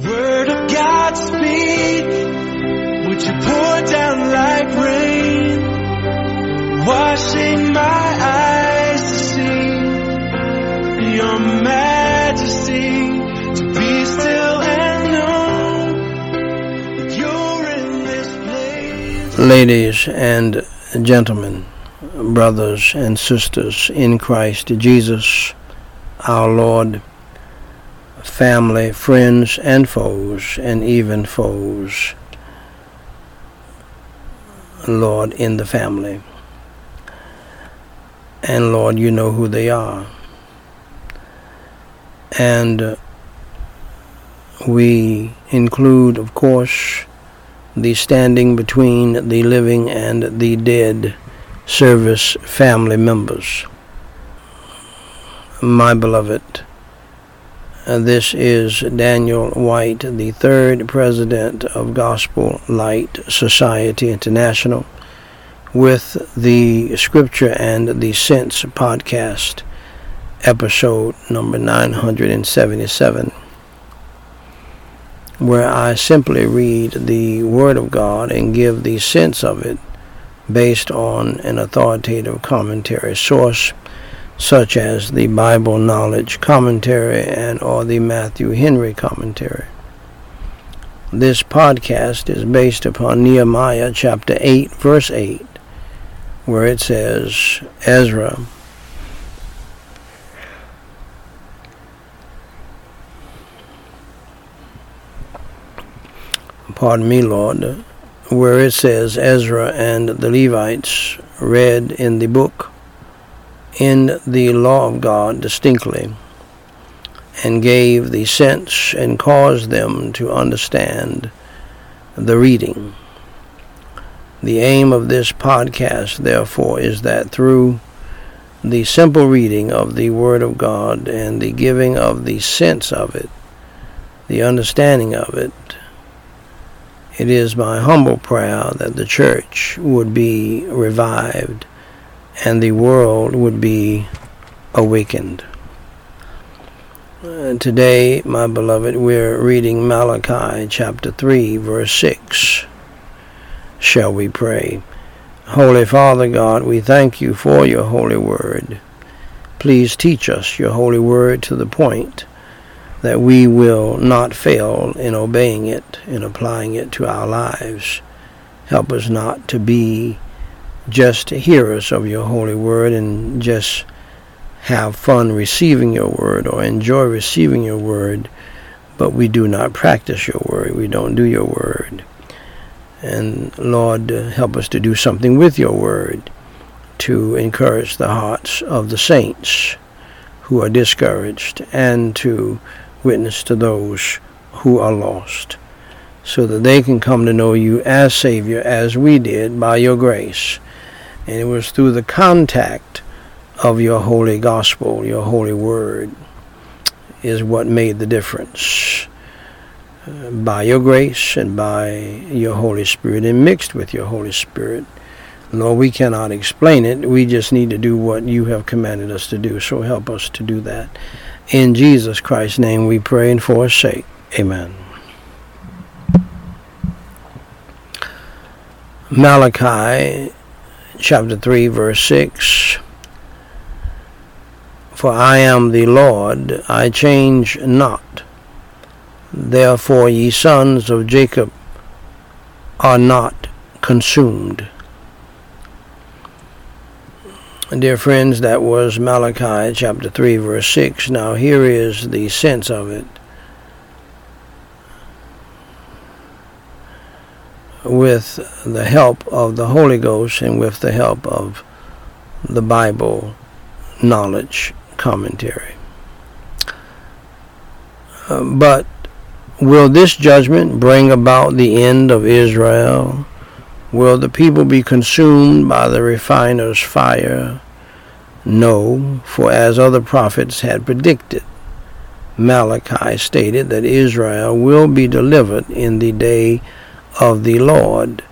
Word of God speak. Would you pour down like rain? Washing my eyes to see your majesty. To be still and know that you're in this place. Ladies and gentlemen, brothers and sisters in Christ Jesus, our Lord, family, friends, and foes, and even foes, Lord, in the family. And Lord, you know who they are. And we include, of course, the standing between the living and the dead service family members. My beloved, Uh, this is Daniel Whyte, the third president of Gospel Light Society International, with the Scripture and the Sense podcast, episode number 977, where I simply read the Word of God and give the sense of it based on an authoritative commentary source such as the Bible Knowledge Commentary and or the Matthew Henry Commentary. This podcast is based upon Nehemiah chapter 8 verse 8 where it says Ezra Pardon me, Lord, where it says Ezra and the Levites read in the book in the law of God distinctly and gave the sense and caused them to understand the reading. The aim of this podcast, therefore, is that through the simple reading of the Word of God and the giving of the sense of it, the understanding of it, it is my humble prayer that the church would be revived and the world would be awakened. Uh, today, my beloved, we're reading Malachi chapter 3, verse 6. Shall we pray? Holy Father God, we thank you for your holy word. Please teach us your holy word to the point that we will not fail in obeying it and applying it to our lives. Help us not to be just hearers of your holy word and just have fun receiving your word or enjoy receiving your word, but we do not practice your word. We don't do your word. And Lord, help us to do something with your word to encourage the hearts of the saints who are discouraged and to witness to those who are lost so that they can come to know you as Savior as we did by your grace. And it was through the contact of your holy gospel, your holy word, is what made the difference. Uh, by your grace and by your Holy Spirit and mixed with your Holy Spirit. Lord, we cannot explain it. We just need to do what you have commanded us to do. So help us to do that. In Jesus Christ's name we pray and for his sake. Amen. Malachi chapter 3, verse 6. For I am the Lord, I change not. Therefore, ye sons of Jacob are not consumed. Dear friends, that was Malachi chapter 3, verse 6. Now, here is the sense of it. With the help of the Holy Ghost and with the help of the Bible knowledge commentary. Uh, but will this judgment bring about the end of Israel? Will the people be consumed by the refiner's fire? No, for as other prophets had predicted, Malachi stated that Israel will be delivered in the day of the Lord.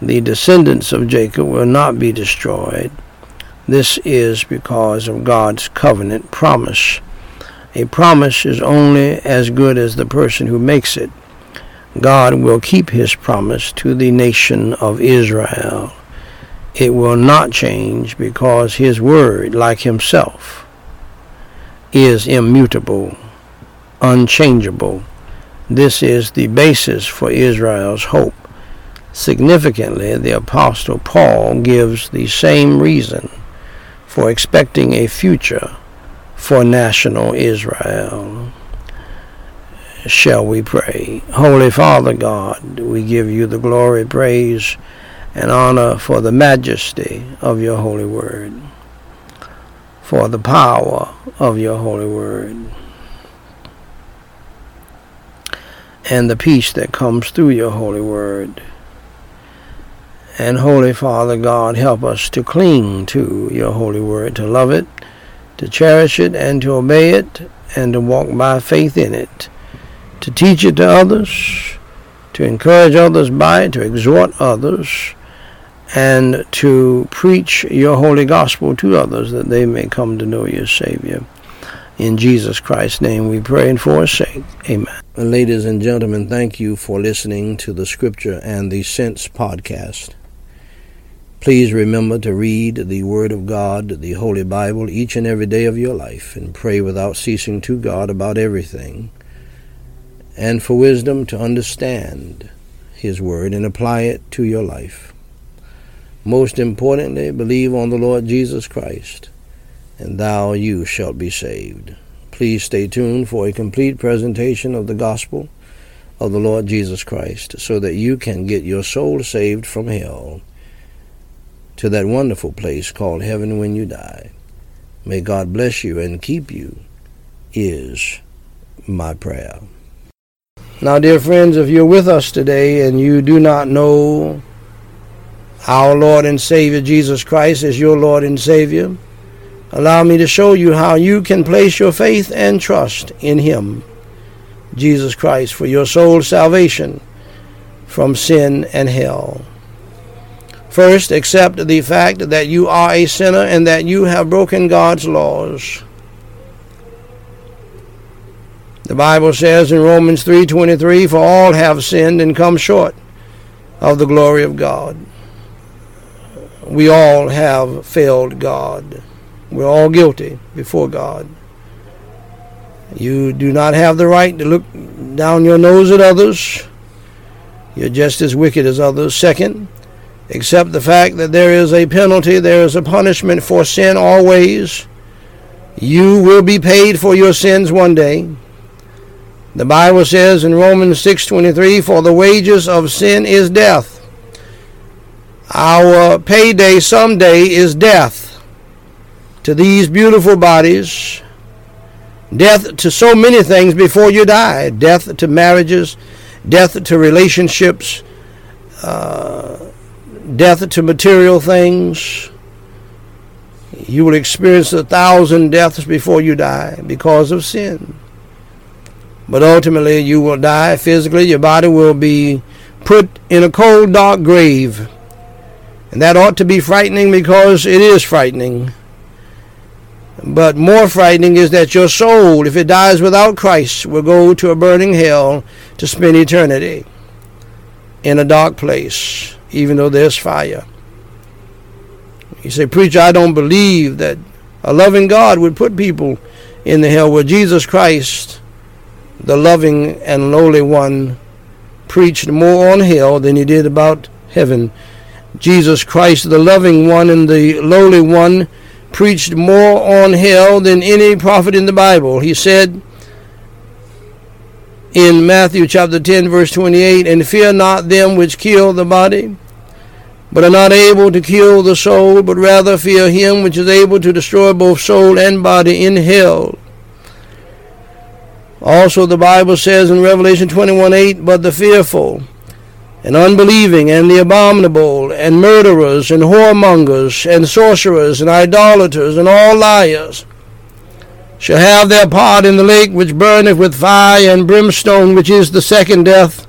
The descendants of Jacob will not be destroyed. This is because of God's covenant promise. A promise is only as good as the person who makes it. God will keep his promise to the nation of Israel. It will not change because his word, like himself, is immutable, unchangeable. This is the basis for Israel's hope. Significantly, the Apostle Paul gives the same reason for expecting a future for national Israel. Shall we pray? Holy Father God, we give you the glory, praise, and honor for the majesty of your holy word, for the power of your holy word, and the peace that comes through your holy word. And Holy Father God, help us to cling to your holy word, to love it, to cherish it, and to obey it, and to walk by faith in it, to teach it to others, to encourage others by it, to exhort others, and to preach your holy gospel to others that they may come to know your Savior. In Jesus Christ's name we pray and for his sake. Amen. Ladies and gentlemen, thank you for listening to the Scripture and the Sense podcast. Please remember to read the Word of God, the Holy Bible, each and every day of your life, and pray without ceasing to God about everything, and for wisdom to understand His Word and apply it to your life. Most importantly, believe on the Lord Jesus Christ, and thou you shalt be saved. Please stay tuned for a complete presentation of the gospel of the Lord Jesus Christ so that you can get your soul saved from hell to that wonderful place called heaven when you die. May God bless you and keep you, is my prayer. Now, dear friends, if you're with us today and you do not know our Lord and Savior Jesus Christ as your Lord and Savior, allow me to show you how you can place your faith and trust in Him, Jesus Christ, for your soul's salvation from sin and hell. First, accept the fact that you are a sinner and that you have broken God's laws. The Bible says in Romans 3:23, "For all have sinned and come short of the glory of God." We all have failed God. We're all guilty before God. You do not have the right to look down your nose at others. You're just as wicked as others. Second, Accept the fact that there is a penalty, there is a punishment for sin always. You will be paid for your sins one day. The Bible says in Romans 6:23, "For the wages of sin is death." Our payday someday is death to these beautiful bodies, death to so many things before you die, death to marriages, death to relationships, uh, death to material things. You will experience a thousand deaths before you die because of sin. But ultimately, you will die physically. Your body will be put in a cold, dark grave. And that ought to be frightening because it is frightening. But more frightening is that your soul, if it dies without Christ, will go to a burning hell to spend eternity in a dark place even though there's fire. You say, Preacher, I don't believe that a loving God would put people in the hell where Jesus Christ, the loving and lowly one, preached more on hell than he did about heaven. Jesus Christ, the loving one and the lowly one, preached more on hell than any prophet in the Bible. He said, in Matthew chapter 10, verse 28, and fear not them which kill the body, but are not able to kill the soul, but rather fear him which is able to destroy both soul and body in hell. Also, the Bible says in Revelation 21 8, but the fearful, and unbelieving, and the abominable, and murderers, and whoremongers, and sorcerers, and idolaters, and all liars shall have their part in the lake which burneth with fire and brimstone, which is the second death.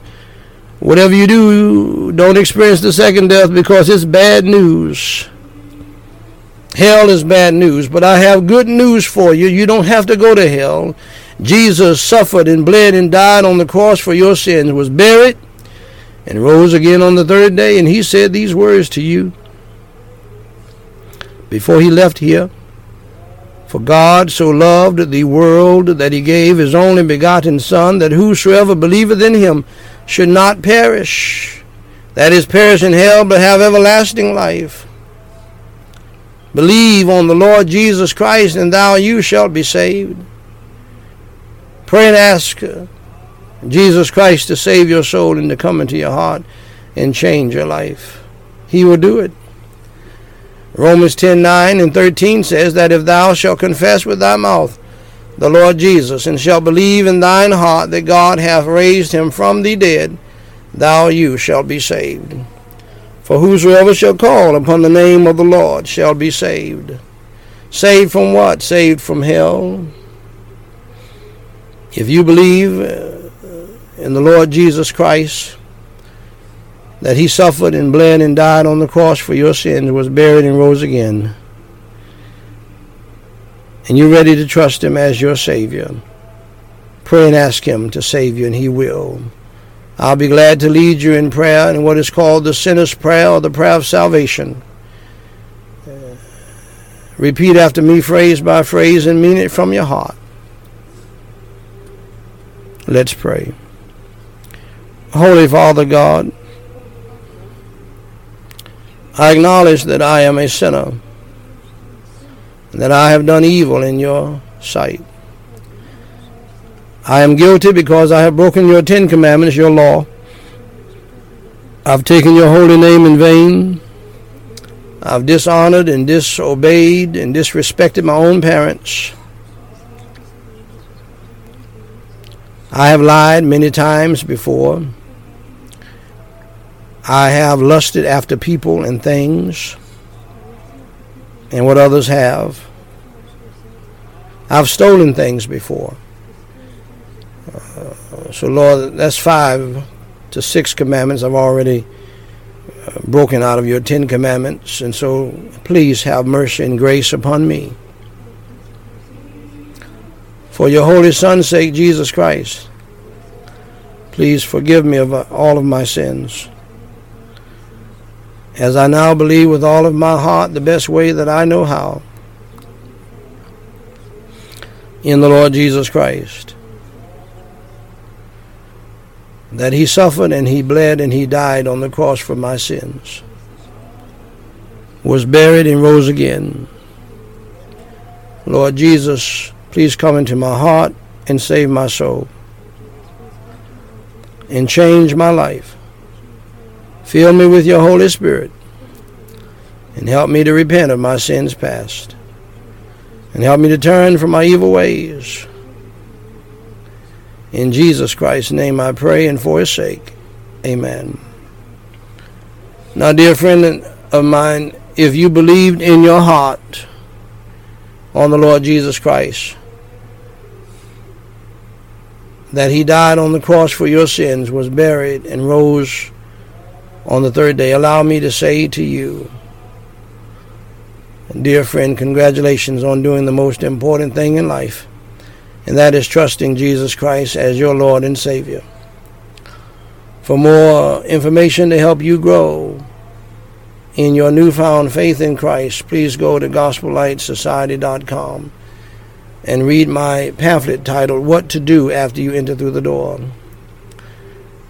Whatever you do, don't experience the second death because it's bad news. Hell is bad news, but I have good news for you. You don't have to go to hell. Jesus suffered and bled and died on the cross for your sins, was buried, and rose again on the third day. And he said these words to you before he left here. For God so loved the world that he gave his only begotten Son, that whosoever believeth in him should not perish, that is, perish in hell, but have everlasting life. Believe on the Lord Jesus Christ, and thou you shalt be saved. Pray and ask Jesus Christ to save your soul and to come into your heart and change your life. He will do it. Romans 10 9 and 13 says that if thou shalt confess with thy mouth the Lord Jesus, and shalt believe in thine heart that God hath raised him from the dead, thou you shalt be saved. For whosoever shall call upon the name of the Lord shall be saved. Saved from what? Saved from hell. If you believe in the Lord Jesus Christ, that he suffered and bled and died on the cross for your sins, was buried and rose again, and you're ready to trust him as your Savior, pray and ask him to save you, and he will. I'll be glad to lead you in prayer in what is called the sinner's prayer or the prayer of salvation. Uh, repeat after me, phrase by phrase, and mean it from your heart. Let's pray. Holy Father God, I acknowledge that I am a sinner, that I have done evil in your sight. I am guilty because I have broken your Ten Commandments, your law. I've taken your holy name in vain. I've dishonored and disobeyed and disrespected my own parents. I have lied many times before. I have lusted after people and things and what others have. I've stolen things before. Uh, so, Lord, that's five to six commandments I've already uh, broken out of your Ten Commandments. And so, please have mercy and grace upon me. For your Holy Son's sake, Jesus Christ, please forgive me of uh, all of my sins as I now believe with all of my heart the best way that I know how in the Lord Jesus Christ. That he suffered and he bled and he died on the cross for my sins, was buried and rose again. Lord Jesus, please come into my heart and save my soul and change my life. Fill me with your Holy Spirit and help me to repent of my sins past and help me to turn from my evil ways. In Jesus Christ's name I pray and for his sake. Amen. Now, dear friend of mine, if you believed in your heart on the Lord Jesus Christ, that he died on the cross for your sins, was buried, and rose on the third day, allow me to say to you, dear friend, congratulations on doing the most important thing in life, and that is trusting Jesus Christ as your Lord and Savior. For more information to help you grow in your newfound faith in Christ, please go to GospelLightSociety.com and read my pamphlet titled What to Do After You Enter Through the Door.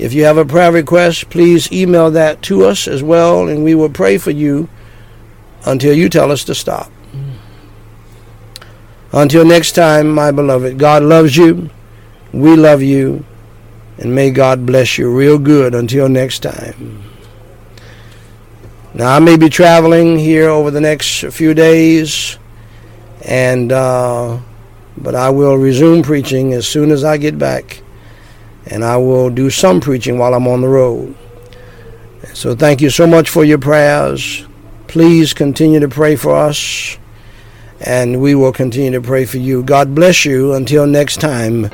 If you have a prayer request, please email that to us as well, and we will pray for you until you tell us to stop. Until next time, my beloved, God loves you. We love you. And may God bless you real good until next time. Now, I may be traveling here over the next few days, and uh, but I will resume preaching as soon as I get back and I will do some preaching while I'm on the road. So thank you so much for your prayers. Please continue to pray for us, and we will continue to pray for you. God bless you. Until next time.